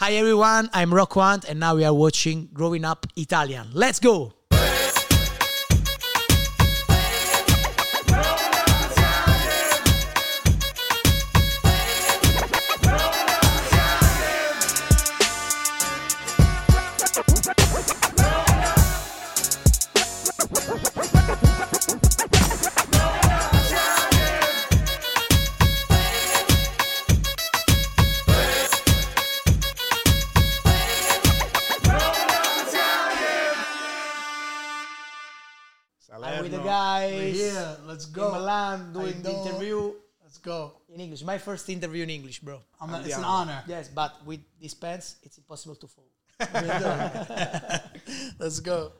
Hi everyone, I'm Rocco Hunt, and now we are watching Growing Up Italian. Let's go! In English. My first interview in English, bro. I'm it's an honor. Yes, but with these pants, it's impossible to follow. Let's go.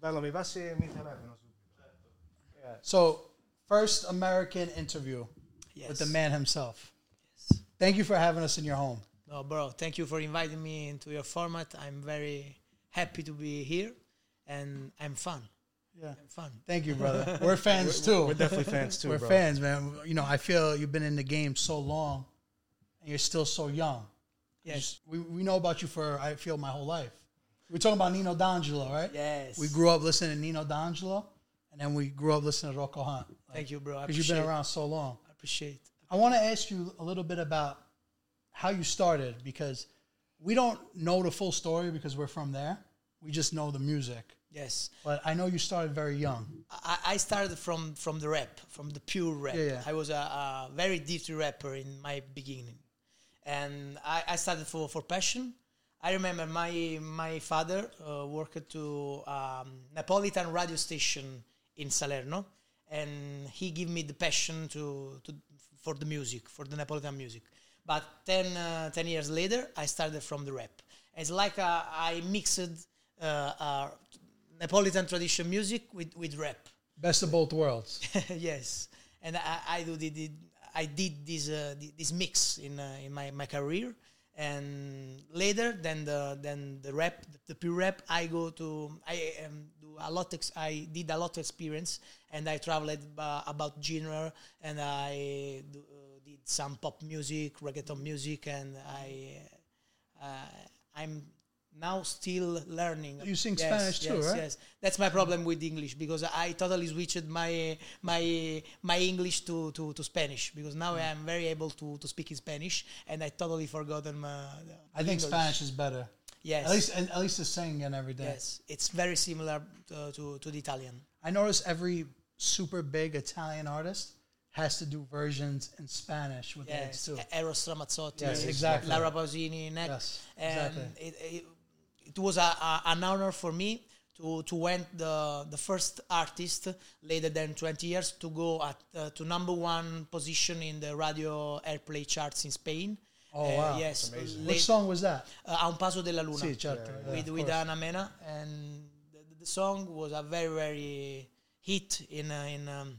Bello, mi passi mi telefono subito. So, first American interview Yes. with the man himself. Yes. Thank you for having us in your home. No, bro, thank you for inviting me into your format. I'm very happy to be here, and I'm fun. Yeah. Fun. Thank you, brother. We're fans too. We're definitely fans too, We're bro. fans, man. You know, I feel you've been in the game so long, and you're still so young. Yes. We, we know about you for I feel my whole life. We're talking about Nino D'Angelo, right? Yes. We grew up listening to Nino D'Angelo, and then we grew up listening to Rocco Hunt. Thank you, bro. Because you've been around so long. I appreciate. It. I want to ask you a little bit about how you started because we don't know the full story because we're from there. We just know the music. Yes. But I know you started very young. I, I started from from the rap, from the pure rap. Yeah, yeah. I was a, a very dirty rapper in my beginning, and I, I started for, for passion. I remember my my father uh, worked to um, Napolitan radio station in Salerno, and he gave me the passion to, to for the music, for the Napolitan music. But 10, uh, 10 years later, I started from the rap. It's like uh, I mixed uh, Napolitan tradition music with, with rap. Best of both worlds. yes, and I, I do did, did I did this uh, this mix in uh, in my, my career, and later than the than the rap the pure rap I go to I um, do a lot ex- I did a lot of experience and I traveled uh, about genre and I do, uh, did some pop music reggaeton music and I uh, I'm now still learning. You sing Yes, Spanish too, yes, right? Yes, that's my problem with English because I totally switched my my my English to, to, to Spanish because now Mm. I'm very able to, to speak in Spanish and I totally forgotten my. I think English. Spanish is better. Yes. At least and at least the singing and everything. Yes, it's very similar to, to, to the Italian. I notice every super big Italian artist has to do versions in Spanish with Yes, hits too. Eros Ramazzotti, Yes, exactly. Laura Pausini, Nek. Yes, and exactly. it, it, it was a, a, an honor for me to to went the the first artist later than 20 years to go at uh, to number one position in the radio airplay charts in Spain. Oh, Uh, wow. Yes, Which song was that? uh, A un paso de la luna Sì, certo. yeah, with with. Ana Mena, and the, the song was a very very hit in uh, in um,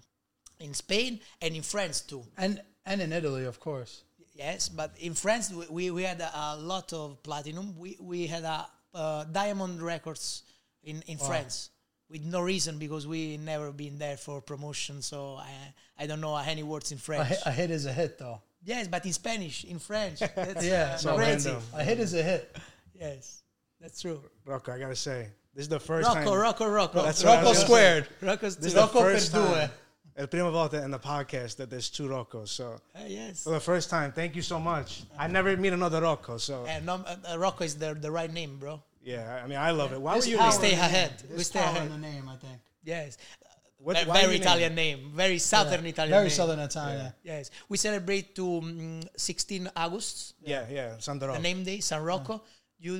in Spain and in France too. And and in Italy, of course. Yes, but in France we, we, we had a, a lot of platinum. We we had a uh, diamond records in in France with no reason because we never been there for promotion. So I I don't know any words in French. a hit is a hit, though. yes, but in Spanish, in French, that's Yeah, uh, so crazy. random. A hit is a hit. Yes, that's true. Rocco, I gotta say, this is the first Rocco, time. Rocco, Rocco, Rocco. That's what Rocco squared. Rocco's This is too. the Rocco first per due. Time. El prima volta in the podcast that there's two Roccos. So Uh, yes. for the first time, thank you so much. I never meet another Rocco, so And no, uh, uh, Rocco is the the right name, bro. yeah. I mean, I love it. Why There's were you? power We stay in the ahead. We stay power ahead. in the name, I think. Yes. What- Ve- very Italian name. Very southern Italian Very name. southern Italian. Yes, we celebrate to um, 16 August, Yeah, yeah, Santa the Rock. name day, San Rocco. You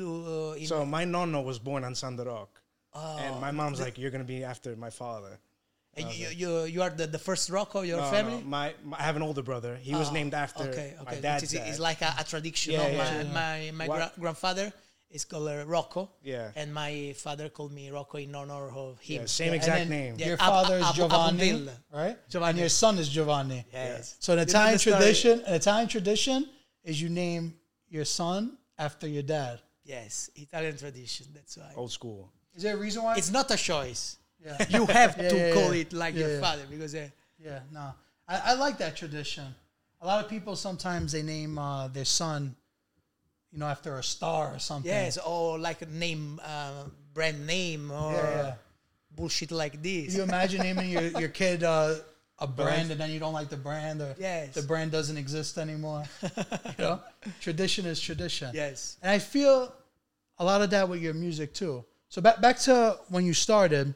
uh, in, So my nonno was born on Santa Rock, Oh, and my mom's like, "You're gonna be after my father." Uh, you, you, you are the, the first Rocco, your No, no, family. my, my- I have an older brother. He was Oh, named after okay, okay. my dad's Which is, dad. It's like a, a tradition. Yeah, of yeah. my my, my gra- grandfather is called uh, Rocco. Yeah. And my father called me Rocco in honor of him. yeah, same And exact then name. Yeah. Your Ab- father is Ab- Giovanni, Abondilla. right? Giovanni. And your son is Giovanni. Yes. So an Italian tradition, an Italian tradition is you name your son after your dad. Yes, Italian tradition. That's why. Old school. Is there a reason why? It's not a choice. Yeah. You have Yeah, to yeah, call yeah. it like Yeah, your yeah. father because uh, Yeah, no, I, I like that tradition. A lot of people sometimes they name uh, their son you know, after a star or something. Yes, or like a name, uh, brand name, or Yeah, yeah. bullshit like this. You imagine naming your, your kid uh, a brand and then you don't like the brand or Yes. the brand doesn't exist anymore? you know, tradition is tradition. yes. And I feel a lot of that with your music too. So back back to when you started,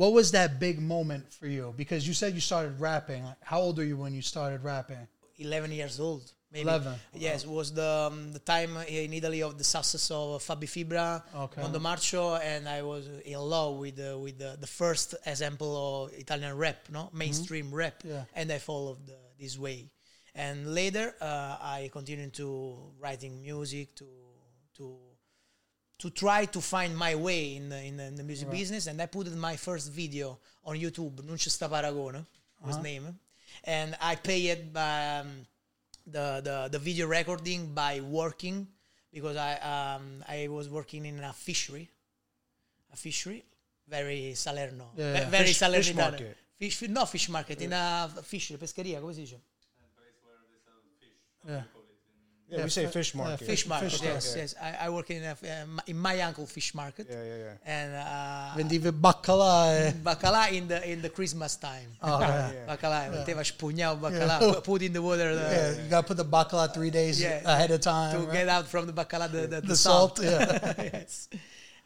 what was that big moment for you? Because you said you started rapping. How old were you when you started rapping? 11 years old. Maybe. 11. Yes, was the um, the time in Italy of the success of Fabri Fibra Okay. on the Marcio, and I was in love with the, with the, the first example of Italian rap, no mainstream rap, Mm-hmm. Yeah. and I followed the, this way. And later, uh, I continued to writing music to to to try to find my way in the, in the, in the music business, and I put my first video on YouTube. Non ci sta paragone was Uh-huh. name, and I paid by, um, the, the the video recording by working because I um, I was working in a fishery, a fishery, very Salerno, Yeah, ve- yeah. very Fish- fish market. Fish, no fish market, in a fishery, pescheria, come si dice? Yeah. Yeah, we say fi- fish yeah, market. Fish market, fish yes, market. yes. I, I work in a, uh, in my uncle fish market, Yeah, yeah, yeah. and uh, Vendivi baccalà. eh. bacalà in the in the Christmas time. Oh, yeah. Yeah. Bacalà, metteva spugnavo bacalà, Yeah. put in the water uh, Yeah, you gotta put the baccalà three days Yeah. ahead of time. to right? get out from the bacalà the, the, the salt. Yeah. yes.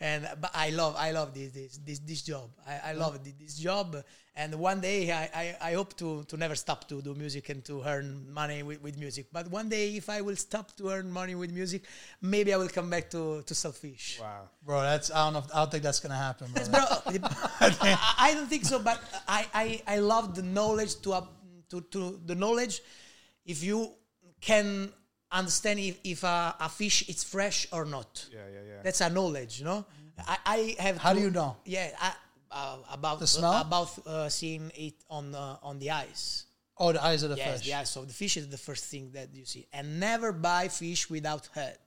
And but I love I love this this this, this job. I, I love thi- this job. And one day I, I, I hope to, to never stop to do music and to earn money with, with music. But one day if I will stop to earn money with music, maybe I will come back to, to sell fish. Wow. Bro, that's I don't know. If, I don't think that's gonna happen. Bro. Bro, I, I don't think so, but I, I, I love the knowledge to, up to to the knowledge. If you can understand if, if a, a fish is fresh or not, Yeah, yeah, yeah. that's a knowledge, you know. I, I have. How to- do you know? Yeah, I, uh, about The smell? about uh, seeing it on uh, on the eyes. Oh, the eyes of the Yes, fish. the eyes of the fish is the first thing that you see, and never buy fish without head,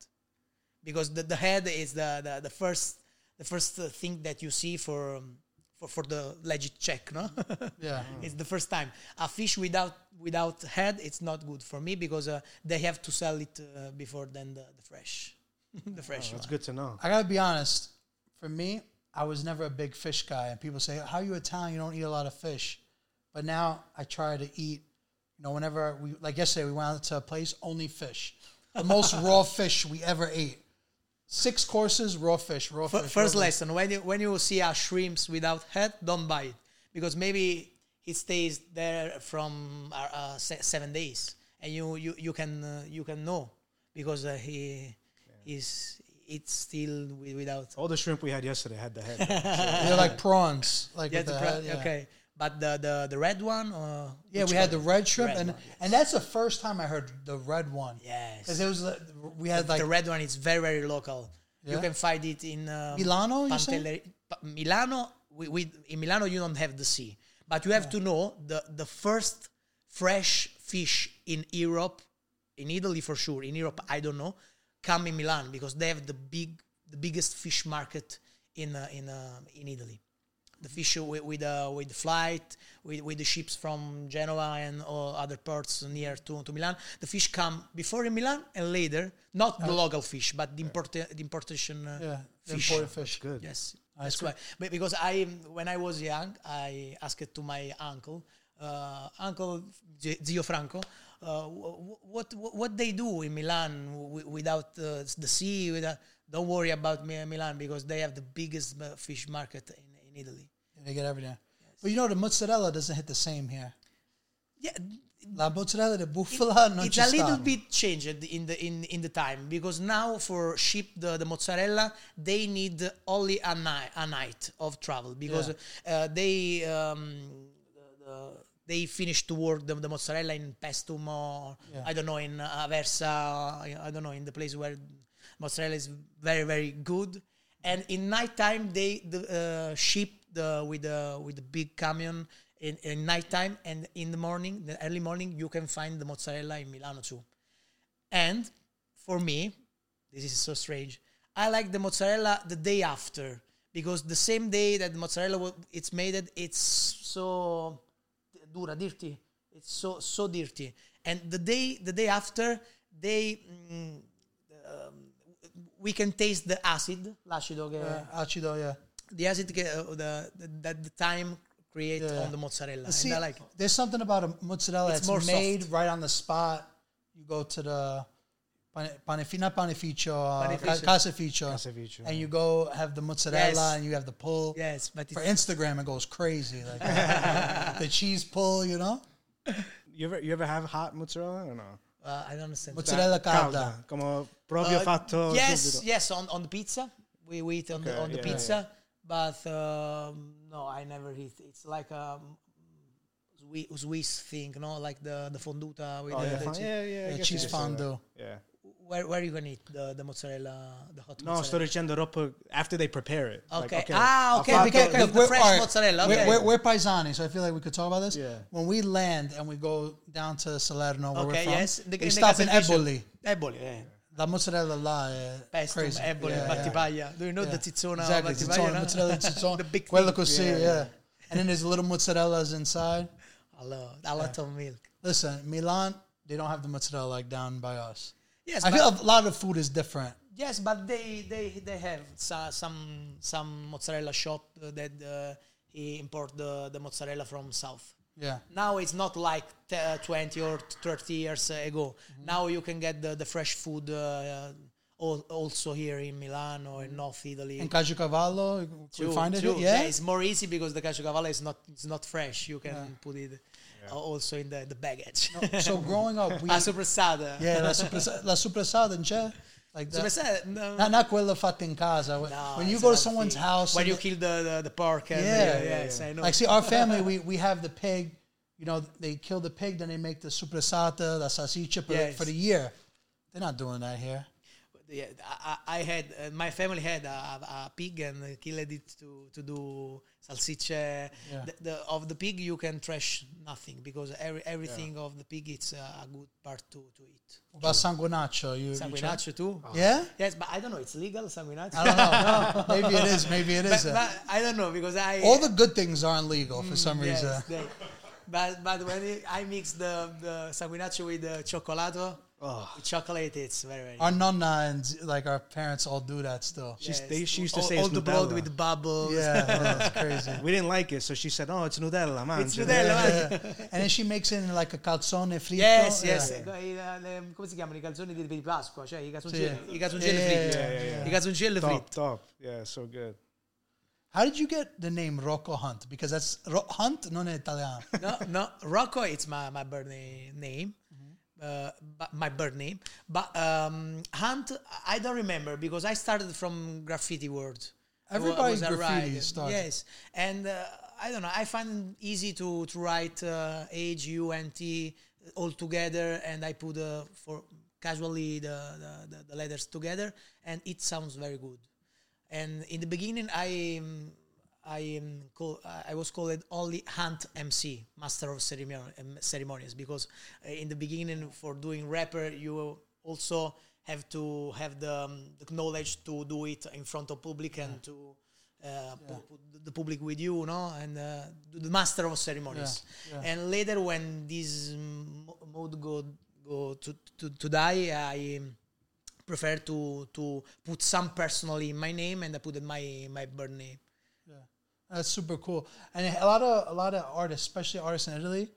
because the, the head is the, the, the first the first uh, thing that you see for um, for for the legit check, no. Yeah. It's the first time a fish without without head. It's not good for me because uh, they have to sell it uh, before then the, the fresh, the fresh That's one. good to know. I gotta be honest. For me, I was never a big fish guy, and people say, "How are you Italian? You don't eat a lot of fish." But now I try to eat. You know, whenever we like yesterday, we went out to a place only fish, the most raw fish we ever ate. Six courses, raw fish, raw F- fish. first raw fish. lesson: when you when you see a shrimps without head, don't buy it because maybe it stays there from uh, uh, seven days, and you you you can uh, you can know because uh, he is it's still without. All the shrimp we had yesterday had the head. They're like prawns, like Yeah, the the pra- head, yeah. okay, but the the the red one. Uh, Yeah, we had the red shrimp, Red and one, yes. and that's the first time I heard the red one. Yes. because it was uh, we had like the red one is very very local. You can find it in um, Milano, you say? Pa- Milano. We, we, in Milano, you don't have the sea, but you have to know the the first fresh fish in Europe, in Italy for sure. In Europe, I don't know, come in Milan because they have the big the biggest fish market in uh, in uh, in Italy. The fish with with, uh, with the flight with, with the ships from Genoa and all other ports near to, to Milan. The fish come before in Milan and later, not the local fish, but the import the importation uh, yeah, fish. imported fish. Good. Yes, That's that's why. But because I, when I was young, I asked to my uncle, uh, Uncle Zio Franco, uh, what, what what they do in Milan w- without uh, the sea. Without, don't worry about Milan because they have the biggest uh, fish market in, in Italy. They get everything. But you know, the mozzarella doesn't hit the same here. Yeah, La mozzarella di bufala non it's a little bit changed in the in in the time because now for ship the, the mozzarella they need only a night a night of travel because uh, they um, the, the, they finish to work the, the mozzarella in Paestum or Yeah. I don't know in Aversa I don't know in the place where mozzarella is very very good and in nighttime they the uh, ship the with the with the big camion in, in nighttime and in the morning the early morning you can find the mozzarella in Milano too. And for me this is so strange I like the mozzarella the day after because the same day that the mozzarella it's made it's so dura dirty. It's so so dirty. And the day the day after they mm, um, we can taste the acid, l'acido, che, Uh, acido, yeah. The acid che, uh, the, the, that the time create Yeah. on the mozzarella. See, and I like it. there's something about a mozzarella It's that's more made soft. right on the spot. You go to the pane, panefi, not panificio, uh, Panificio. ca- caseificio, Caseificio. and you go have the mozzarella Yes. and you have the pull. Yes, but For Instagram, it goes crazy, like the cheese pull, you know, You ever you ever have hot mozzarella or no? uh, I don't understand. mozzarella calda. Como proprio Uh, fatto yes, subito. yes, on, on the pizza. We, we eat on the on the yeah, pizza, but um, no, I never eat. It's like a Swi- Swiss thing, no, like the the fonduta with Oh, the, yeah, the fine. cheese. yeah, yeah, I Yeah, cheese could say that. fondue. Yeah. Where where you can eat the, the mozzarella, the hot No, sto mozzarella? dicendo dopo after they prepare it. Like, Okay. Ah, okay, I'll because- fatto- because- the fresh mozzarella, We're, we're, we're paisani, so I feel like we could talk about this. Yeah. When we land and we go down to Salerno, where Okay, we're from, yes. The- we the stop in. Eboli. Eboli, eh. La mozzarella là è Pesto, crazy. eboli, Yeah, yeah. battipaglia. Do you know Yeah. the zizzona Exactly, battipaglia? tizzone, no? mozzarella tizzone. the big Quello thing. così, yeah, Yeah, And then there's little mozzarellas inside. A lot, a lot of milk. Listen, Milan, they don't have the mozzarella like down by us. Yes, I feel a lot of food is different. yes, but they they they have some some mozzarella shop that uh, he import the the mozzarella from south. Yeah. Now it's not like t- uh, 20 or 30 years ago. Now you can get the, the fresh food uh, al- also here in Milan or in North Italy. In Caciocavallo, we True, find it. true. here? Yeah. it's more easy because the caciocavallo is not it's not fresh. You can put it uh, also in the the baggage. so growing up, we La sopressata. yeah, la sopressa- la sopressata, c'è? Like that. No. Not, not quella fatta in casa. When, No, when you go to someone's thing. house, when you kill the the, the pork. Yeah, the, yeah, yes, I know. like see, our family, we we have the pig. You know, they kill the pig, then they make the sopressata, the salsiccia Yes. for the year. They're not doing that here. Yeah, I, I had uh, my family had a, a pig and killed it to to do salsicce. Yeah. The, the, of the pig you can trash nothing because every everything of the pig it's uh, a good part to to eat. But sanguinaccio? You, Sanguinaccio too. Yeah? Yes, but I don't know. It's legal sanguinaccio. I don't know. maybe it is. Maybe it is. but, but I don't know because I All the good things aren't legal for some Yes, reason. they- but but when it, I mix the the sanguinaccio with the cioccolato, Oh. with chocolate, it's very very. Our nonna and like our parents all do that still. She's, Yes. they, she used to all, say all it's the bread with bubbles. Yeah, yeah, it's crazy. We didn't like it, so she said, "Oh, it's Nutella, man." It's Nutella, man. And then she makes it in like a calzone fritto. Yes, Yeah. yes. Eh, I- eh, le- come si chiamano i calzoni di, di Pasqua? Cioè i calzoncelli, Sì. i calzoncelli Yeah, fritti. yeah, yeah, yeah. I calzoncelli Top, fritti. top. Yeah, so good. How did you get the name Rocco Hunt? Because that's Ro- Hunt non è italiano. No, no, Rocco, it's my, my birth name. Uh, my birth name, but um, Hunt, I don't remember because I started from graffiti world. I Everybody was graffiti started. Yes, and uh, I don't know. I find it easy to to write uh, H U N T all together, and I put uh, for casually the, the, the, the letters together, and it sounds very good. And in the beginning, I um, I um, call, I was called only Hunt MC, Master of Ceremony, um, Ceremonies, because uh, in the beginning, for doing rapper, you also have to have the, um, the knowledge to do it in front of public and to uh, pu- put the public with you, you know, and uh, the Master of Ceremonies. Yeah, yeah. And later, when this mo- mode go go to to, to die, I. Prefer to to put some personally in my name and I put in my my birth name. That's super cool. And a lot of a lot of artists, especially artists in Italy.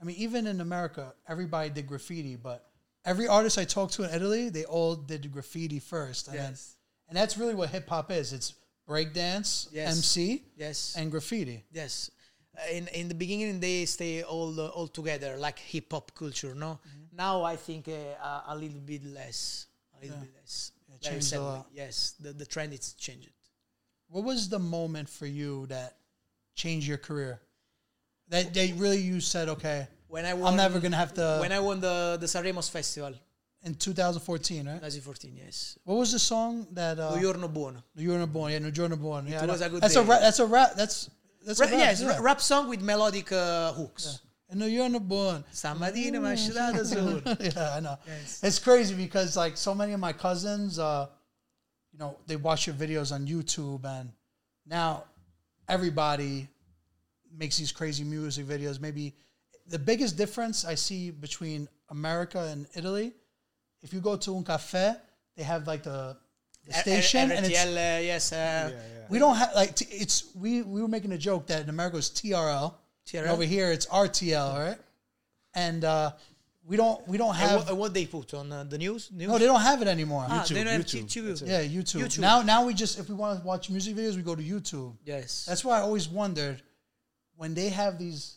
I mean, even in America, everybody did graffiti, but every artist I talked to in Italy, they all did graffiti first. And, then, Yes. and that's really what hip hop is. It's breakdance, Yes. MC, Yes, and graffiti. yes. Uh, in in the beginning, they stay all uh, all together like hip hop culture. No, Mm-hmm. now I think uh, a, a little bit less, a little bit less. it changed a lot. Yes, the the trend is changed. What was the moment for you that changed your career? That, they really you said, okay, When I won, I'm never gonna have to. when I won the the Sanremo Festival, in 2014, right? 2014. Yes, What was the song that? Uh, Un giorno buono. Nu juorno buono, yeah, Nu juorno buono. Yeah, I was a good that's a rap, that's a rap. That's that's Ra- a rap. yes, yeah. ra- rap song with melodic uh, hooks. And Nu juorno buono. Stamattina ha dato yeah, I know. Yes. It's crazy because like so many of my cousins, uh, know, they watch your videos on YouTube, and now everybody makes these crazy music videos. Maybe the biggest difference I see between America and Italy, if you go to un cafe, they have like the the station, and it's RTL, uh, yes, uh, Yeah, yeah. we don't have like t- it's we we were making a joke that in America it's TRL, TRL. over here it's RTL, right? And uh, we don't we don't And have what, what they put on uh, the news? news? no, they don't have it anymore. ah, they YouTube, don't have YouTube. YouTube. That's it. Yeah, YouTube. YouTube. Now now we just if we want to watch music videos, we go to YouTube. Yes. That's why I always wondered when they have these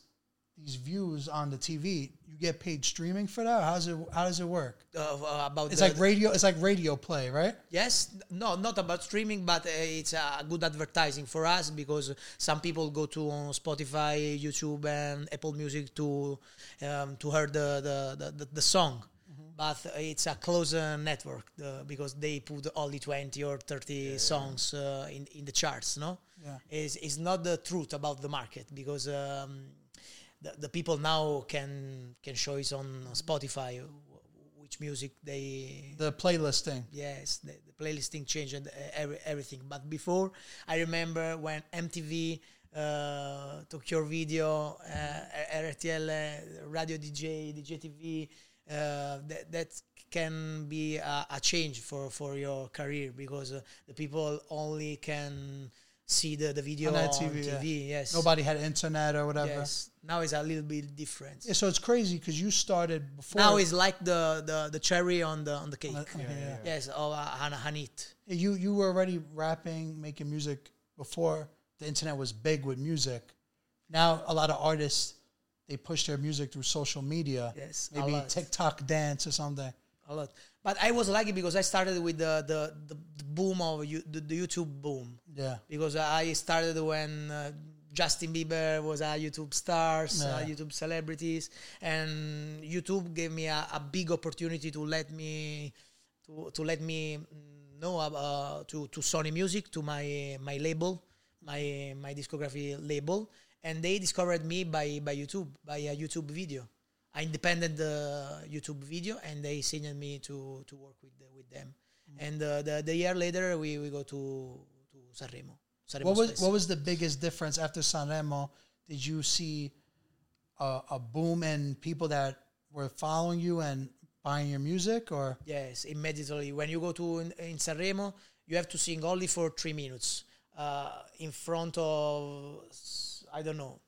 these views on the TV, you get paid streaming for that. How does it how does it work? uh, uh, about It's the, like radio. It's like radio play, right? Yes, no, not about streaming, but uh, it's a good advertising for us because some people go to Spotify, YouTube, and Apple Music to um, to hear the the, the, the, song. But it's a closer network uh, because they put only twenty or thirty songs uh, in in the charts. No, Yeah. is is not the truth about the market because um, the, the people now can can show it on Spotify which music they The playlisting. Yes, the, the playlisting changed and uh, every, everything. But before, I remember when MTV uh, took your video, uh, RTL, uh, Radio DJ, DJ TV, uh, that, that can be a, a change for, for your career because uh, the people only can see the, the video On on, that TV, yeah. Yes. Nobody had internet or whatever. Yes. Now it's a little bit different. Yeah, so it's crazy because you started before. Now it's like the, the, the cherry on the on the cake. Okay, yeah. Yes, or uh, Hana Hanit. you you were already rapping, making music before the internet was big with music. Now a lot of artists they push their music through social media. Yes, a maybe lot. TikTok dance or something. a lot. But I was lucky because I started with the the, the, the boom of you, the, the YouTube boom. Yeah, because I started when uh, Justin Bieber was a YouTube stars, uh, Yeah. YouTube celebrities, and YouTube gave me a, a big opportunity to let me to, to let me know uh, to to Sony Music to my my label, my my discography label, and they discovered me by by YouTube by a YouTube video, independent uh, YouTube video, and they signed me to to work with the, with them. And uh, the the year later, we, we go to to Sanremo. Sanremo what was Space. what was the biggest difference after Sanremo? Did you see a, a boom in people that were following you and buying your music, or Yes, immediately. When you go to in, in Sanremo, you have to sing only for three minutes uh, in front of i don't know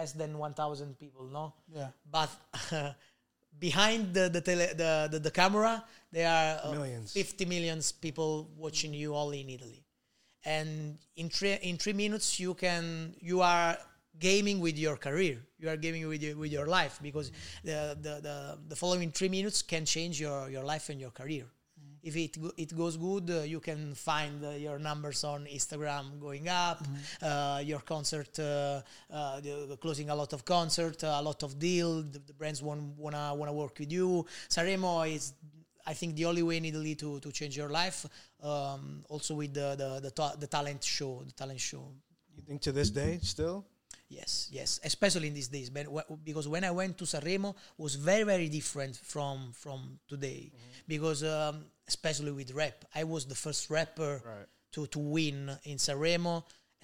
less than one thousand people. No, yeah? but behind the the, tele, the the the camera, there are uh, Millions. fifty millions people watching you only in Italy, and in three in three minutes you can you are gaming with your career. You are gaming with your, with your life because the, the, the, the following three minutes can change your, your life and your career. If it go, it goes good, uh, you can find uh, your numbers on Instagram going up. Uh, your concert, uh, uh, closing a lot of concert, a lot of deal. The, the brands want wanna wanna work with you. Sanremo is, I think, the only way in Italy to, to change your life. Um, also with the the, the ta- the talent show, the talent show. You think to this day still? Yes, yes, especially in these days, because when I went to Sanremo was very, very different from from today, because um, especially with rap, I was the first rapper Right. to, to win in Sanremo,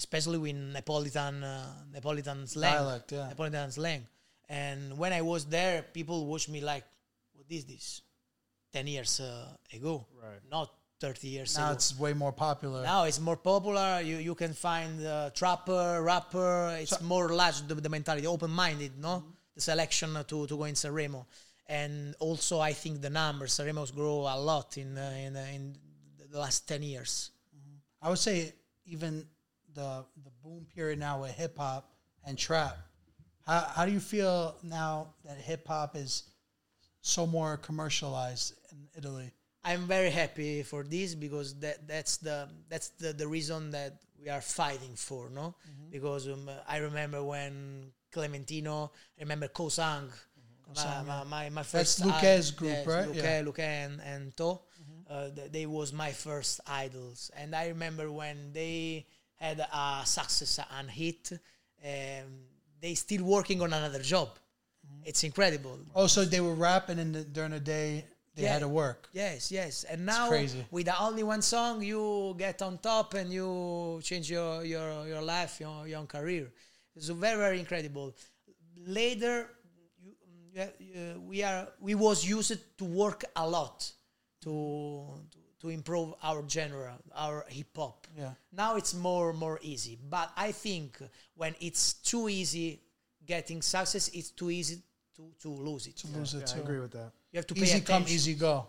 especially with Neapolitan uh, Neapolitan slang, Dialect, yeah. Neapolitan slang, and when I was there, people watched me like, "What is this?" Ten years uh, ago, Right. not thirty years Now ago. it's way more popular. Now it's more popular. You you can find uh, trapper, rapper. It's more large the, the mentality, open minded. No, the selection to to go in Sanremo, and also I think the numbers Sanremo's grow a lot in uh, in uh, in the last ten years. I would say even the the boom period now with hip hop and trap. How how do you feel now that hip hop is so more commercialized in Italy? I'm very happy for this because that that's the that's the, the reason that we are fighting for, no? Because um, I remember when Clementino, I remember Co'Sang, my, my, my, my first Luchè's i- group, yes, right? Luchè, Yeah. Luchè and, and To, uh, th- they was my first idols, and I remember when they had a success and hit, um, they still working on another job. It's incredible. Oh, so they were rapping and the, during the day they Yeah. had to work. Yes, yes. And now crazy. with the only one song, you get on top and you change your your, your life, your your career. It's very very incredible. Later, Uh, we are we was used to work a lot to to, to to improve our genre, our hip hop. Yeah. Now it's more more easy, but I think when it's too easy getting success, it's too easy to, to lose it. To lose Yeah, it I agree with that. You have to pay Easy attention. come, easy go.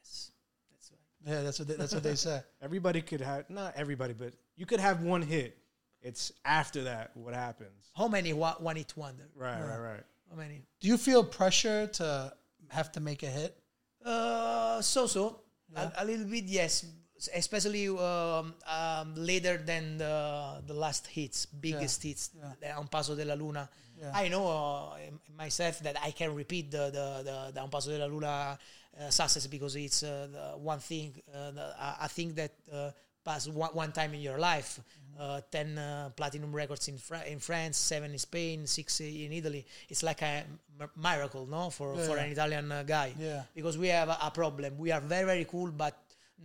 Yes. That's right. Yeah, that's what they, that's what they say. Everybody could have not everybody, but you could have one hit. It's after that what happens. How many wa- one hit wonder? Right, right, right. How many? Do you feel pressure to have to make a hit? Uh, so so. A, a little bit, yes. Especially um, um, later than the, the last hits, biggest hits, the Un Paso de la Luna. Yeah. I know uh, myself that I can repeat the the the, the Un Paso de la Luna uh, success because it's uh, the one thing. Uh, the, I, I think that uh, pass one, one time in your life, uh, ten uh, platinum records in Fra- in France, seven in Spain, six in Italy. It's like a m- miracle, no, for for an Italian uh, guy Yeah. because we have a, a problem. We are very very cool, but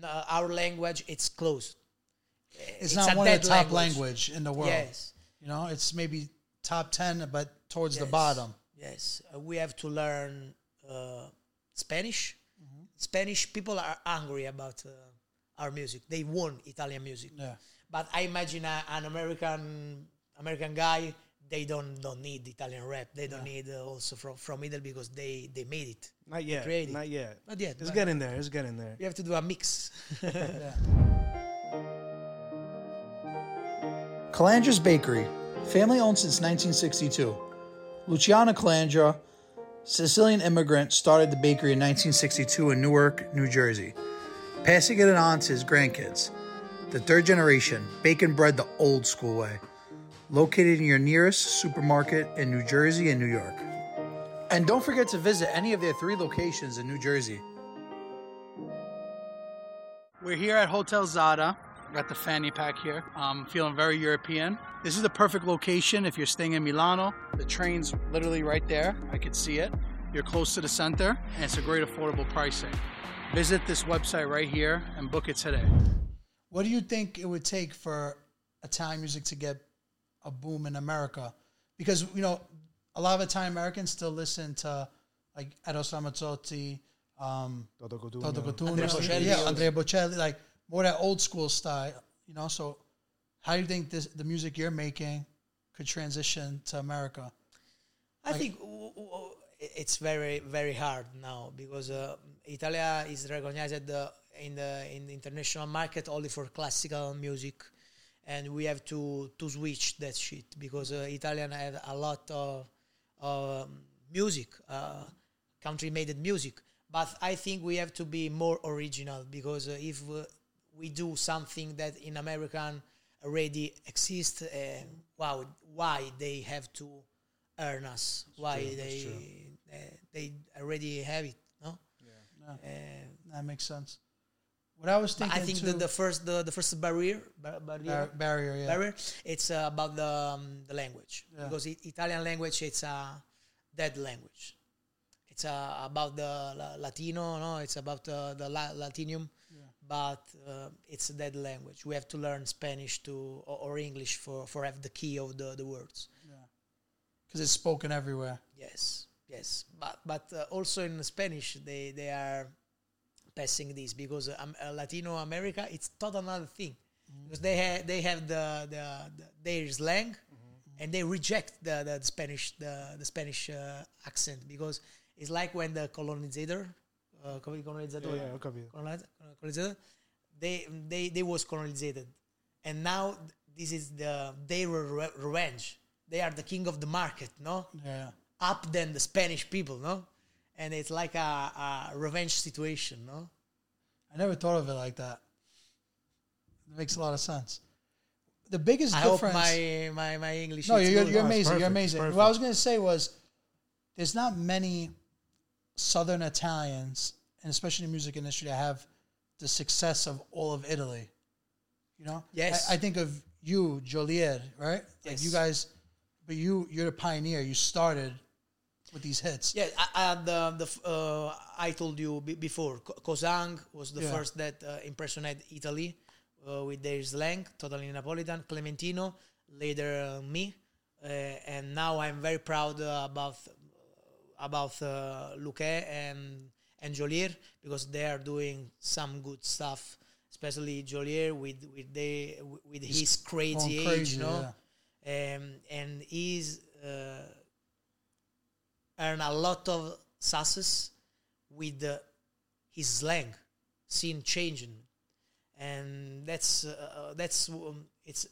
uh, our language it's closed. It's, It's not one of the top language. language. in the world. Yes, You know, it's maybe top ten, but towards the bottom. yes. Uh, we have to learn uh, Spanish. Mm-hmm. Spanish people are angry about uh, our music. They want Italian music. Yeah. But I imagine a, an American American guy. They don't don't need Italian rap. They don't need uh, also from from Italy because they they made it. Not yet. Creative. Not yet. Not yet. It's getting there. It's getting there. We have to do a mix. Yeah. Calandra's Bakery, family owned since 1962. Luciano Calandra, Sicilian immigrant, started the bakery in 1962 in Newark, New Jersey, passing it on to his grandkids. The third generation, bacon bread the old school way. Located in your nearest supermarket in New Jersey and New York. And don't forget to visit any of their three locations in New Jersey. We're here at Hotel Zada. Got the fanny pack here. I'm feeling very European. This is the perfect location if you're staying in Milano. The train's literally right there. I could see it. You're close to the center, and it's a great affordable pricing. Visit this website right here and book it today. What do you think it would take for Italian music to get a boom in America? Because you know, a lot of Italian Americans still listen to like Eros Ramazzotti, um, Toto Cotugno. Toto Cotugno, Andrea Bocelli. yeah, Andrea Bocelli, like more that old school style, you know. So, how do you think this the music you're making could transition to America? I think w- w- it's very very hard now because uh, Italia is recognized uh, in the in the international market only for classical music, and we have to to switch that shit because uh, Italian have a lot of, of um, music, uh, country made music. But I think we have to be more original because uh, if uh, we do something that in American already exists, uh, wow, why they have to earn us? why they uh, they already have it? No. Uh, That makes sense. What I was thinking, I think too, the, the first the, the first barrier bar- barrier bar- barrier, yeah, barrier it's uh, about the um, the language Yeah. because I- Italian language it's a dead language. It's uh, about the la- Latino, no? It's about uh, the la- Latinium, but uh, it's a dead language. We have to learn Spanish to or, or English for for have the key of the, the words. because it's spoken everywhere. Yes, yes, but but uh, also in Spanish they they are passing this because um, uh, Latino America it's total another thing. Because they have they have the the, the their slang and they reject the, the Spanish the the Spanish uh, accent. Because it's like when the colonizer uh, col- colonizator Yeah, yeah, ho capito. coloniz- colonizer? They they they was colonized. And now this is the their re- revenge. They are the king of the market no? Yeah, up than the Spanish people, no? And it's like a, a revenge situation, no? I never thought of it like that. It makes a lot of sense. The biggest I hope difference. my, my, my English no, you're, you're No, it's amazing. You're amazing. it's What I was going to say was, there's not many Southern Italians, and especially in the music industry, that have the success of all of Italy. You know, Yes. I, I think of you, Geolier, right? Like Yes. you guys, but you, you're the pioneer. You started with these hits. Yeah, I, I, the, the, uh, I told you b- before, Ko- Co'Sang was the Yeah. first that uh, impersonated Italy uh, with their slang, totally Napolitan. Clementino, later uh, me. Uh, and now I'm very proud uh, about about uh, Luchè and and Geolier because they are doing some good stuff, especially Geolier with with they with his crazy going age, you know, um, and he's uh, earned a lot of success with uh, his slang scene changing, and that's uh, that's um, it's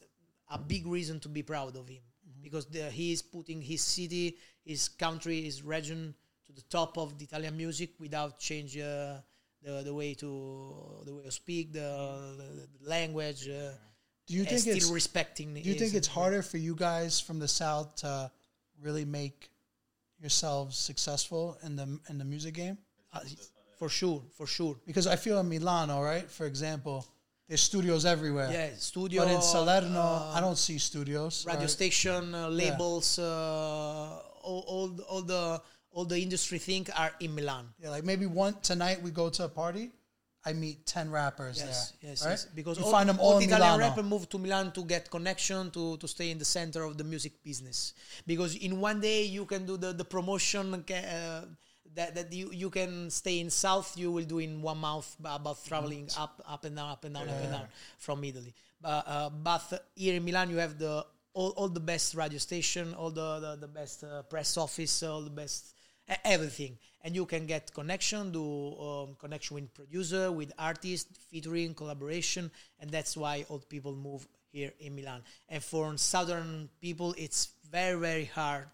a big reason to be proud of him because the, he is putting his city, his country, his region to the top of the Italian music without change uh, the the way to the way to speak, the, the, the language. Uh, Do you think still it's respecting? Do you think it's harder for you guys from the south to really make yourselves successful in the in the music game? Uh, for sure, for sure. Because I feel in Milano, right, for example, there's studios everywhere. Yeah, studio. But in Salerno, uh, I don't see studios. radio right? station uh, labels, uh, all, all all the all the industry thing are in Milan. Yeah, like maybe one tonight we go to a party, I meet ten rappers Yes, there. yes, right? yes. Because you all, find them all all the Italian rapper move to Milan to get connection to to stay in the center of the music business. Because in one day you can do the the promotion. Uh, that, that you, you can stay in south you will do in one month about traveling up up and down up and down up and down from italy but uh, but here in milan you have the all, all the best radio station all the the, the best uh, press office all the best everything. And you can get connection do um, connection with producer with artist featuring collaboration and that's why old people move here in milan. And for southern people it's very very hard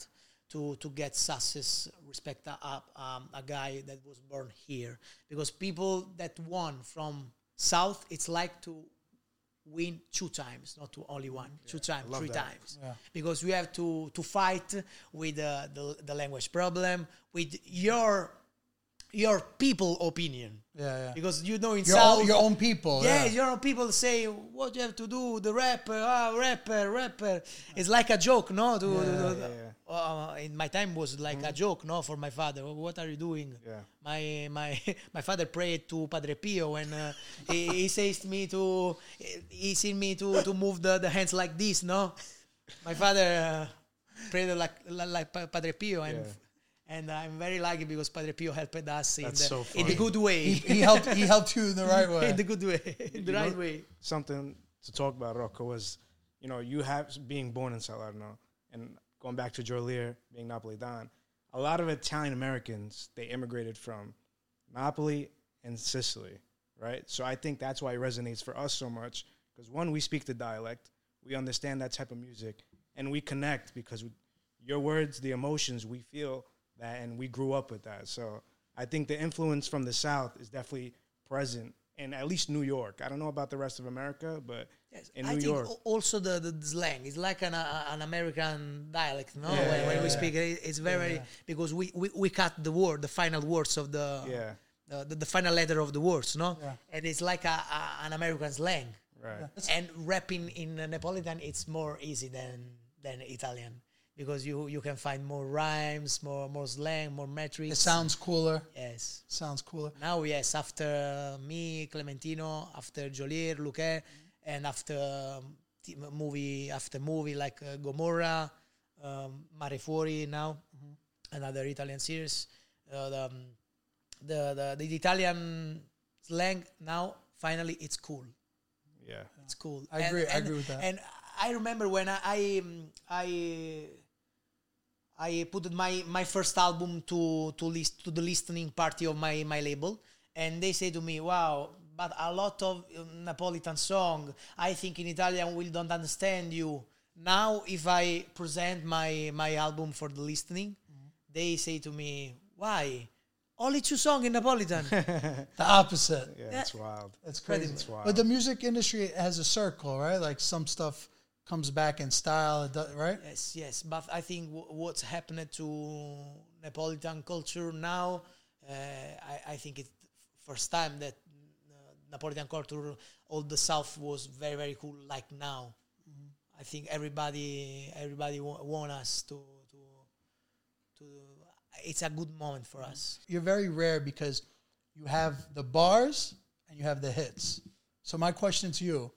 to to get success respect a, um, a guy that was born here. Because people that won from south it's like to win two times not to only one two times three that. times. Because we have to to fight with uh, the the language problem with your your people opinion Yeah, yeah. because you know in Your south own, your own people. yeah, Yeah, your own people say what you have to do. The rapper, ah, rapper, rapper. It's like a joke, no? To, to- yeah, Uh, in my time was like a joke, no, for my father. What are you doing? Yeah. My my my father prayed to Padre Pio, and uh, he, he says to me to he seen me to to move the, the hands like this, no. My father uh, prayed like like Pa- Padre Pio, and Yeah. And I'm very lucky because Padre Pio helped us in That's the, so in the good way. he, he helped. He helped you in the right way. in the good way, in the You right way. Something to talk about, Rocco, was you know you have being born in Salerno and going back to Geolier being Napolitan. A lot of Italian Americans they immigrated from Napoli and Sicily, right? So I think that's why it resonates for us so much because one, we speak the dialect, we understand that type of music, and we connect because we, your words, the emotions, we feel that, and we grew up with that. So I think the influence from the South is definitely present in at least New York. I don't know about the rest of America, but Yes, in I New think York, al- also the, the slang is like an, uh, an American dialect, no? Yeah, when, when yeah, we speak, it's very because we, we, we cut the word, the final words of the Yeah. the, the, the final letter of the words, no? Yeah. And it's like a, a, an American slang. right? And rapping in uh, Neapolitan, it's more easy than than Italian because you you can find more rhymes, more more slang, more metrics. It sounds cooler. yes. Sounds cooler. Now, yes, after me, Clementino, after Geolier, Luchè, and after um, t- movie, after movie like uh, Gomorra, um, Mare Fuori now, another Italian series. Uh, the, um, the, the the Italian slang now finally it's cool. Yeah. It's cool. I agree- I agree with that. And I remember when I I um, I, I put my my first album to to list to the listening party of my my label, and they say to me, "Wow." But a lot of um, Napolitan song, I think in Italian we don't understand you. Now, if I present my my album for the listening, they say to me, "Why? Only two songs in Napolitan." The opposite. Yeah, it's wild. That's crazy. It's wild. But the music industry has a circle, right? Like some stuff comes back in style, right? Yes, yes, but I think w- what's happened to Neapolitan culture now, uh, I, I think it's first time that uh, Napolitan culture, all the South was very very cool. Like now, I think everybody everybody wa- want us to to to. It's a good moment for us. You're very rare because you have the bars and you have the hits. So my question to you,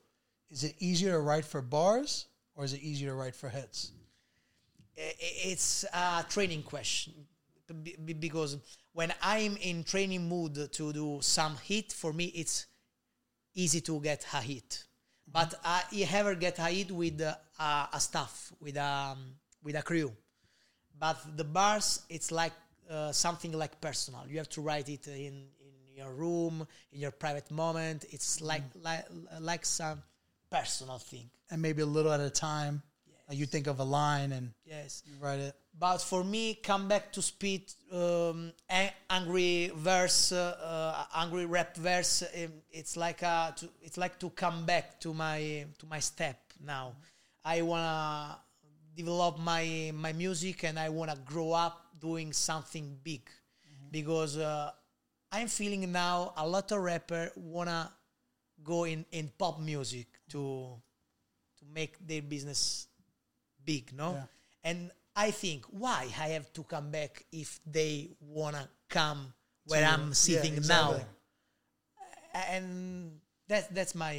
is it easier to write for bars or is it easier to write for hits? I- i- it's a training question because when I'm in training mood to do some hit, for me it's easy to get a hit. But I you ever get a hit with uh, a, a staff, with um, with a crew. But the bars, it's like uh, something like personal. You have to write it in in your room, in your private moment. It's like like like some personal thing. and maybe a little at a time. Like you think of a line and Yes. you write it. But for me, come back to speed, um, angry verse, uh, uh, angry rap verse. um, It's like a, to, it's like to come back to my to my step now. I wanna develop my my music and I wanna grow up doing something big, because uh, I'm feeling now a lot of rapper wanna go in in pop music to to make their business big, no? Yeah. And I think why I have to come back if they wanna come where To- I'm yeah, sitting exactly. now. And that's that's my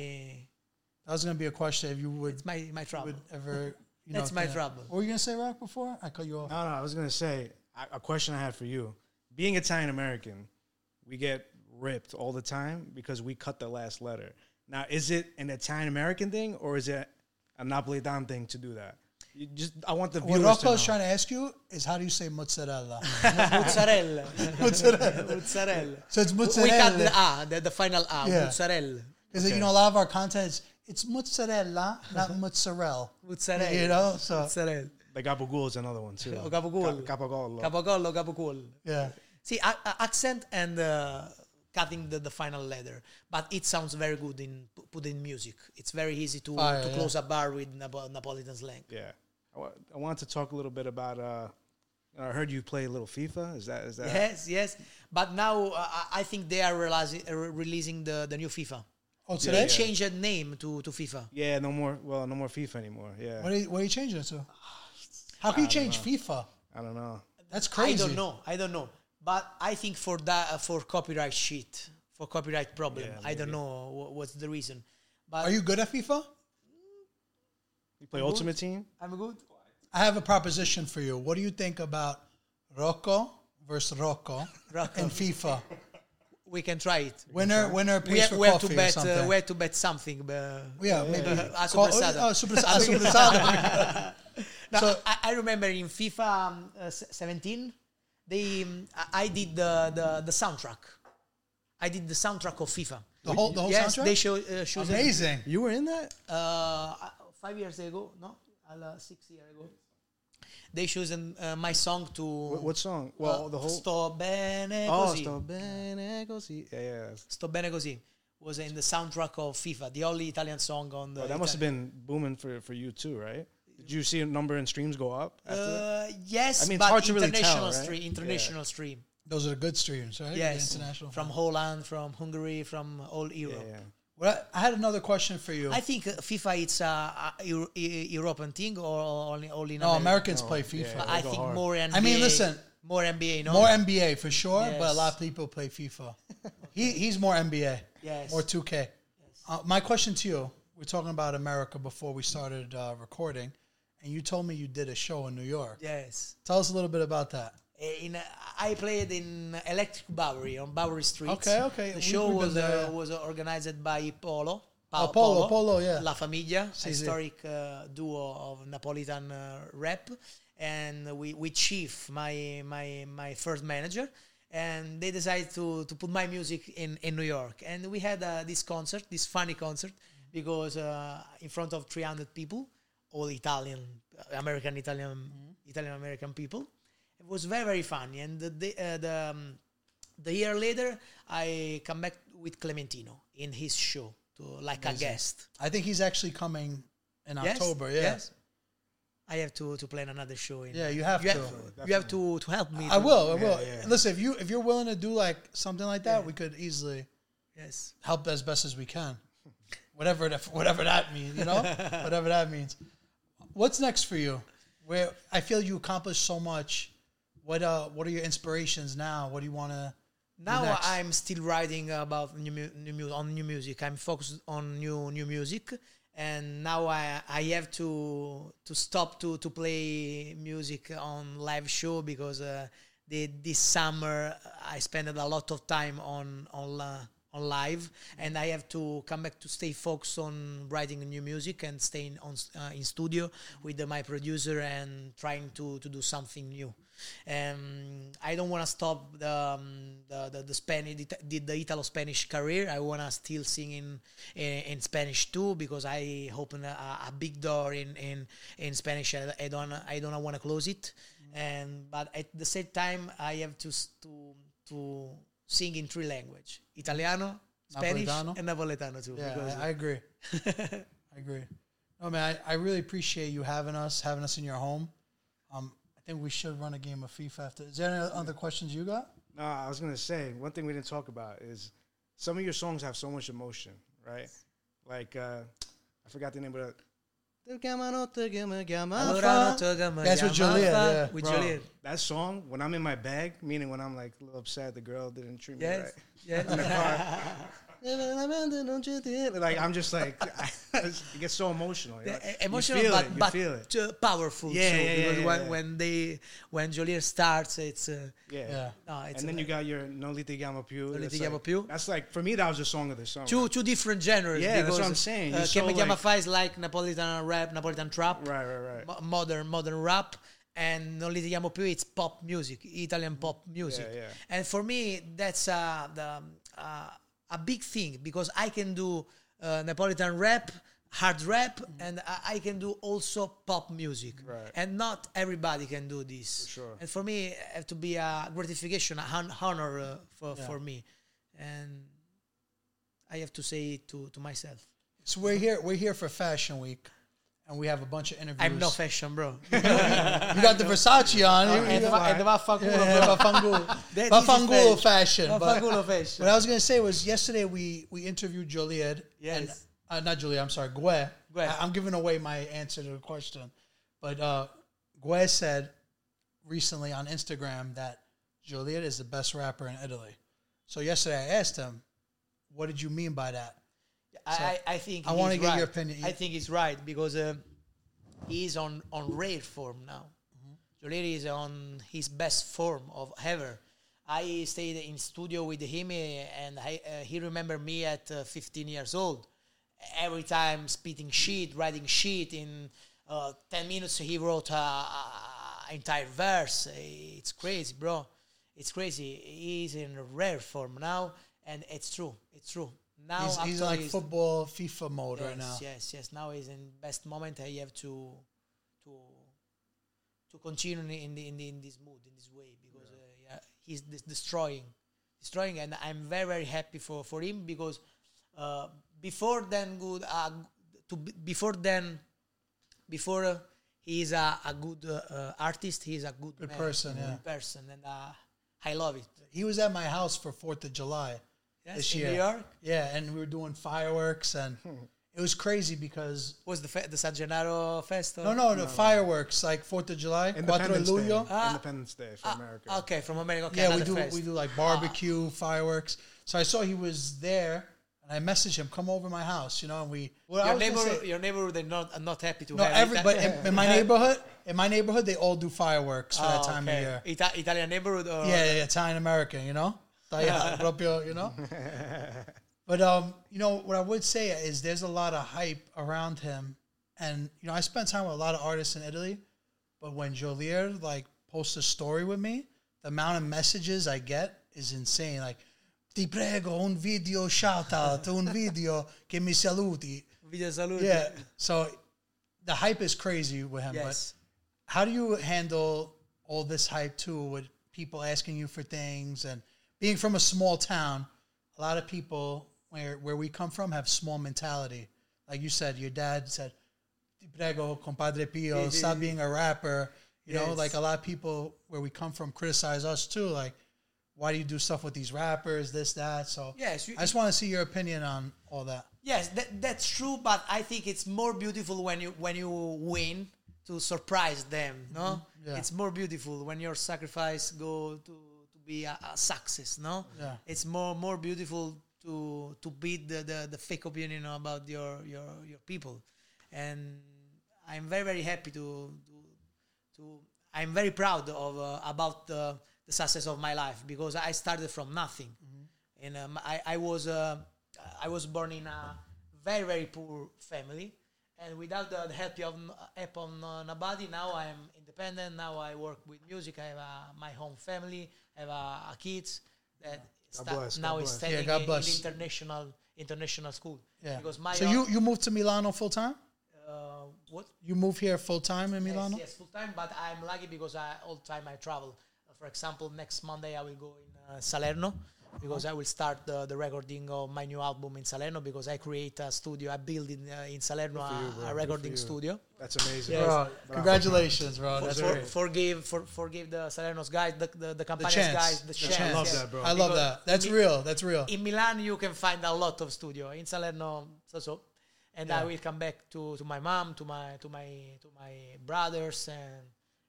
That was gonna be a question if you would it's my my trouble. would ever. You know, That's my kinda- trouble. What were you gonna say, Rock? Before I cut you off. No, no, I was gonna say a question I had for you. Being Italian American, we get ripped all the time because we cut the last letter. Now, is it an Italian American thing or is it a Napolitan thing to do that? You just I want the What viewers to Rocco know. is trying to ask you is how do you say mozzarella? mozzarella. mozzarella. mozzarella. So it's We cut the mozzarella. A, the, the final A, Yeah. mozzarella. Because you know a lot of our content is it's mozzarella, not mozzarella. Mozzarella. You know, so Mozzarella. The gabagool is another one too. Oh, gabagool. Ga- Gabagol. Capogollo, capocol. yeah. See, a- a- accent and uh, cutting the, the final letter, but it sounds very good in pu- put in music. It's very easy to, Fire, to yeah. close a bar with Napo- Napolitan slang. Yeah. I, wa- I wanted to talk a little bit about. Uh, I heard you play a little FIFA. Is that is that? Yes, yes. But now uh, I- I think they are realizing, uh, releasing the, the new FIFA. Oh, They today? Yeah. changed the name to, to FIFA. Yeah, no more. Well, no more FIFA anymore. Yeah, What are, you, what are you changing it to? How can you change FIFA? I don't know. That's crazy. I don't know. I don't know. But I think for that, uh, for copyright shit, for copyright problem, Yeah, I don't know wha- what's the reason. But Are you good at FIFA? You play Ultimate Team? I'm good. I have a proposition for you. What do you think about Rocco versus Rocco Rocco. in FIFA? We can try it. Winner, winner We pays have, for we have coffee to or bet. Uh, something. we have to bet something. But yeah, maybe. A Call- supersado. Oh, super, a supersado. No, So- I, I remember in FIFA um, uh, 17, they um, I- I did the, the the soundtrack. I did the soundtrack of FIFA. The whole, the whole yes, soundtrack? they show uh, shows it, Amazing. You were in that? uh, five years ago, no, uh, six years ago. They chosen uh, my song to What, what song? Well, uh, the whole. Sto bene così. oh, così. sto bene così. Yeah, yeah. Sto bene così was in the soundtrack of FIFA, the only Italian song on the. Oh, that must have been booming for, for you too, right? Did you see a number in streams go up after? Uh, yes, I mean, it's but hard to really international tell, right? stream, international stream. Those are the good streams, right? The Yes, international. from Holland, from Hungary, from all Europe. Yeah, yeah. Well, I had another question for you. I think uh, FIFA it's a, a Euro- European thing or only only no, America? Americans No, play. FIFA. But I think hard. more NBA. I mean, listen, more NBA, no? More NBA for sure, but a lot of people play FIFA. he, he's more NBA. Yes. Or 2K. Uh, my question to you we're talking about America before we started uh, recording, and you told me you did a show in New York. yes. Tell us a little bit about that. Uh, In uh, I played in Electric Bowery on Bowery Street. Okay, okay. The We- show was uh, was organized by Polo. Oh, Polo, Polo, yeah. La Famiglia, sì. historic uh, duo of Napolitan uh, rap, and we with Chief, my my my first manager, and they decided to to put my music in in New York, and we had uh, this concert, this funny concert, because uh, in front of 300 people, all Italian, American Italian, Mm-hmm. Italian American people. It was very very funny, and the the, uh, the um, the year later, I come back with Clementino in his show to like a guest. I think he's actually coming in Yes, October. Yeah. yes. I have to to plan another show. In, Yeah, you have you to. Have, you have to to help me. I will. I Yeah, will. yeah. Listen, if you if you're willing to do like something like that, Yeah. we could easily Yes. help as best as we can. Whatever whatever that means, you know? whatever that means. What's next for you? Where I feel you accomplished so much. What uh what are your inspirations now? What do you want to Now? I'm still writing about new, new mu- on new music. I'm focused on new new music, and now I I have to to stop to to play music on live show because uh, the, this summer I spent a lot of time on on uh, on live, and I have to come back to stay focused on writing new music and staying on uh, in studio with my producer and trying to to do something new. Um, I don't want to stop the, um, the the the Spanish the, the Italo Spanish career. I want to still sing in, in in Spanish too because I open a, a big door in in in Spanish. I, I don't I don't want to close it, and but at the same time I have to to to sing in three language: Italiano, Spanish, Napoletano? and Napoletano too. Yeah, I, I agree. I agree. No man, I, I really appreciate you having us, having us in your home. Um, I think we should run a game of FIFA after. Is there any other questions you got? No, I was gonna say one thing we didn't talk about is some of your songs have so much emotion, right? Like uh, I forgot the name of That's with chiamare Geolier, yeah. With Bro, Geolier. That song, when I'm in my bag, meaning when I'm like a little upset the girl didn't treat me Yes. right. Yes. In the car. like I'm just like it gets so emotional. you know? You emotional feel but, it, you but feel it. uh, powerful Yeah, too yeah, yeah, because yeah, when, yeah. when they when Geolier starts it's uh, Yeah. Yeah. no it's And then uh, you got your No Litigamo Più. Non That's litighiamo like, più. That's like for me that was the song of the song. two two different genres Yeah, that's what I'm saying. uh, so, chiama like- fa is like Napolitan rap Napolitan trap Right, right, right. modern modern rap and Non litighiamo più it's pop music Italian pop music Yeah, yeah. and for me that's uh, the, uh, a big thing because I can do uh, Napolitan rap hard rap and I, I can do also pop music Right. and not everybody can do this For sure. and for me it have to be a gratification a hon- honor uh, for, for me and I have to say it to, to myself So we're here. We're here for Fashion Week, and we have a bunch of interviews. I'm no fashion bro You got the Versace on. You- and you- va- and vaffanculo, Yeah, bro. Vaffanculo. That- this is Vaffanculo fashion. but- fashion. What I was gonna say was yesterday we we interviewed Geolier. Yes. And, uh, not Geolier. I'm sorry, Gue. Gue. I, am giving away my answer to the question, but uh, Gue said recently on Instagram that Geolier is the best rapper in Italy. So yesterday I asked him, "What did you mean by that?" I, I I think I wanna get right. your opinion. I think he's right because uh, he's on on rare form now. Geolier is on his best form of ever. I stayed in studio with him, uh, and I, uh, he remembered me at uh, 15 years old. Every time spitting shit, writing shit. In uh, 10 minutes, he wrote a, a entire verse. It's crazy, bro. It's crazy. He's in rare form now, and it's true. It's true. Now He's, he's like his- football FIFA mode right now. Yes, yes, yes. Now he's in best moment. I have to to to continue in the, in, the, in this mood in this way because uh, yeah, he's des- destroying, destroying, and I'm very very happy for for him because uh, before then good uh, to be- before then before uh, he is a, a good uh, uh, artist. He is a good, Good man, person, yeah. person, and uh, I love it. He was at my house for Fourth of July Yes, this in year. New York Yeah, and we were doing fireworks, and hmm. it was crazy because was the fe- the San Gennaro Fest. no, no, no, fireworks like Fourth of July, Cuatro de Independence Day. Luglio. Ah. Independence Day for ah, America. Okay, from America. Okay, yeah, we do fest. we do like barbecue ah. fireworks. So I saw he was there, and I messaged him, "Come over to my house," you know. And we well, your was neighbor, say- your neighbor, they're not not happy to no, have every but in, in my neighborhood, in my neighborhood, they all do fireworks for Oh, that ah, time okay. of year. Ita- Italian neighborhood. Or Yeah, yeah, Italian American, you know, Italiano, proprio, you know. But um, you know what I would say is there's a lot of hype around him, and you know I spent time with a lot of artists in Italy, but when Geolier like posts a story with me, the amount of messages I get is insane. Like, ti prego un video shout out, un video che mi saluti. Video salute. Yeah, so the hype is crazy with him. Yes. But how do you handle all this hype too with people asking you for things and being from a small town? A lot of people where where we come from have small mentality. Like you said, your dad said, "Ti prego, compadre Pio, stop being a rapper." You know, Yes. like a lot of people where we come from criticize us too. Like, why do you do stuff with these rappers? This, that. So Yes, you- I just want to see your opinion on all that. Yes, that, that's true. But I think it's more beautiful when you when you win to surprise them. No, Mm-hmm. Yeah. it's more beautiful when your sacrifice go to be a, a success. No, Yeah. it's more more beautiful to to beat the, the, the fake opinion about your your your people, and I'm very very happy to to, to I'm very proud of uh, about the the success of my life because I started from nothing, and um, I I was uh, I was born in a very very poor family, and without the help of help of uh, nobody, now I am independent. Now I work with music. I have uh, my home family. I have uh, a kids that sta- bless, now God is studying Yeah, in, in international international school. Yeah. Because my so you you moved to Milano full time? uh, what You moved here full time in Milano? Yes, yes, full time. But I'm lucky because I all the time I travel. Uh, for example, next Monday I will go in uh, Salerno because I will start the, the recording of my new album in Salerno because I create a studio, I build in uh, in Salerno you, a- a, recording studio. That's amazing. Yes. Bro, congratulations, bro. That's For, great. forgive for, forgive the Salerno's guys, the the, the The Campania's chance. guys, the, The chance. chance. I love yes. that, bro. I love Because that. That's real. That's real. In Milan, you can find a lot of studio. In Salerno, so so. And I will come back to, to my mom, to my to my to my brothers and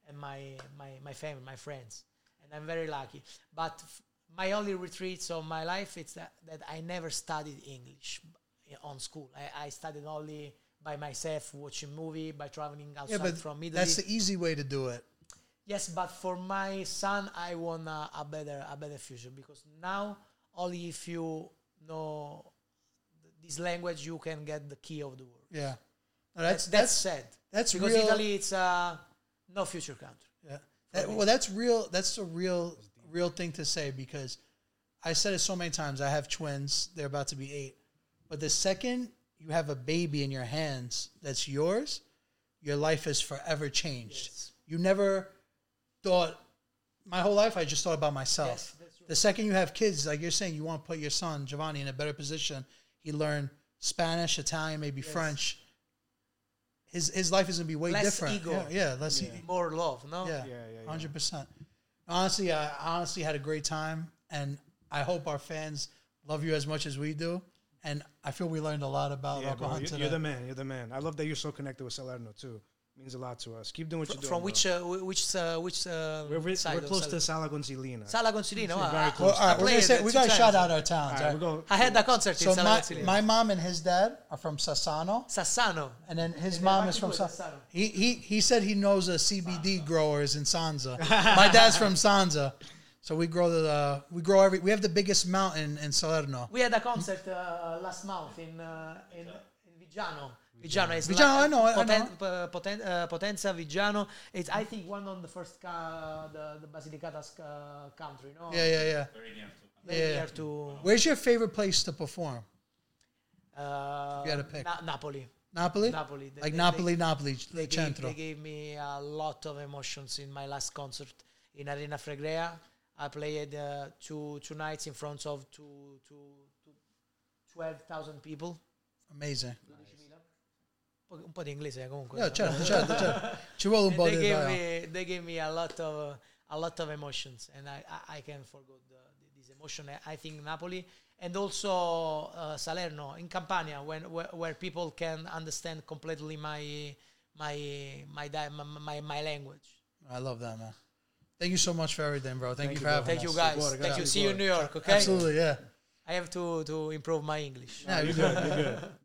and my my my family, my friends. And I'm very lucky. But f- my only retreats of my life is that, that I never studied English on school. I, I studied only by myself, watching movie, by traveling outside Yeah, from Italy. that's the easy way to do it. Yes, but for my son, I want a, a better a better future because now only if you know this language you can get the key of the world. Yeah. No, That's that's that's, sad. that's because real. Italy it's a no future country. Yeah. That- well, that's real. That's a real, real thing to say because I said it so many times. I have twins. They're about to be eight. But the second you have a baby in your hands that's yours, your life is forever changed. Yes. You never thought, my whole life, I just thought about myself. Yes, true. The second you have kids, like you're saying, you want to put your son, Giovanni, in a better position. He learned Spanish, Italian, maybe French. His, his life is going to be way Less different. ego. Yeah, yeah less ego. More love, no? Yeah, Yeah, yeah, yeah. hundred percent. Honestly, I honestly had a great time, and I hope our fans love you as much as we do. And I feel we learned a lot about Yeah, bro, you, today. you're the man. You're the man. I love that you're so connected with Salerno too. Means a lot to us. Keep doing what Fr- you're doing. from which uh, which uh, which uh, We're, we're, side we're close to Sala Consilina. Sala ah, very close. well, all right, we're gonna say we gotta shout out our towns. All right, all right? I had a concert So in Sala my, my mom and his dad are from Sassano, Sassano. and then his And mom then is from Sa- Sassano. he, he he said he knows a CBD growers in Sanza. my dad's from Sanza, so we grow the we grow every we have the biggest mountain in Salerno. We had a concert uh, last month in uh, in, in Viggiano. Viggiano is Viggiano, like I know, I know. uh, Poten- uh, Potenza, Viggiano. It's I think one of the first ca- the the Basilicata's uh, country. No, Yeah, yeah, yeah. Very yeah. near to Where's your favorite place to perform? uh, you had to pick. Na- Napoli. Napoli. Napoli. They- Like they- Napoli, Napoli, They the gave, they gave me a lot of emotions in my last concert in Arena Flegrea. I played uh, two two nights in front of two two two twelve thousand people. Amazing. Un po', un po' di inglese eh, comunque. Yeah, certo, certo, certo. Ci vuole un po' they di gave me they gave me a lot of a lot of emotions, and I I, I can't forget the, this emotion. I, I think Napoli and also uh, Salerno in Campania, when where, where people can understand completely my my my di- my, my, my language. I love that, man. Thank you so much for everything, bro. Thank, Thank you you, for bro. having Thank you guys. Buona, Thank you. See you in. New York. Okay. Absolutely, yeah. I have to to improve my English. Yeah, you You're good. You're good.